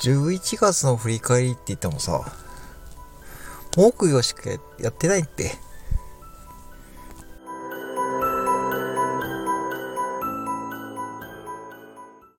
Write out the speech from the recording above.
11月の振り返りって言ってもさ、木曜しかやってないって。